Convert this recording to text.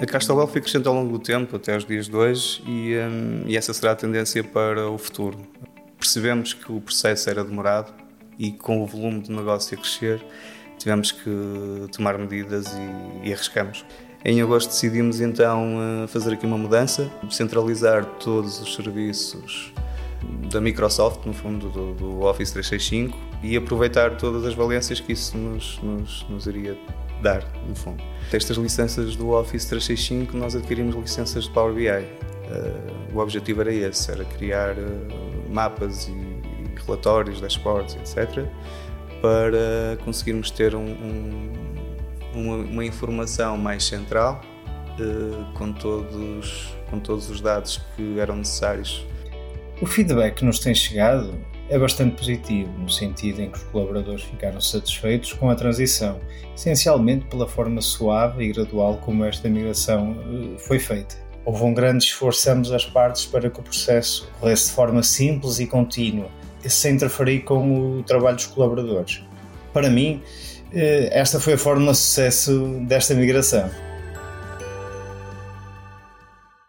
A Castlewell foi crescendo ao longo do tempo, até os dias de hoje, e, um, e essa será a tendência para o futuro. Percebemos que o processo era demorado e com o volume de negócio a crescer, tivemos que tomar medidas e, e arriscamos. Em agosto decidimos então eh, fazer aqui uma mudança, centralizar todos os serviços da Microsoft, no fundo, do, do, Office 365 e aproveitar todas as valências que isso nos, nos, nos iria dar, no fundo. Estas licenças do Office 365, nós adquirimos licenças de Power BI. Uh, eh, o objetivo era esse, era criar uh, mapas e, e, relatórios, dashboards, etc., para conseguirmos ter um, um, uma, uma, informação mais central uh, com, todos, com todos os dados que eram necessários o feedback que nos tem chegado é bastante positivo, no sentido em que os colaboradores ficaram satisfeitos com a transição, essencialmente pela forma suave e gradual como esta migração eh, foi feita. Houve um grande esforço ambas as partes para que o processo corresse de forma simples e contínua, sem interferir com o trabalho dos colaboradores. Para mim, eh, esta foi a fórmula de sucesso desta migração.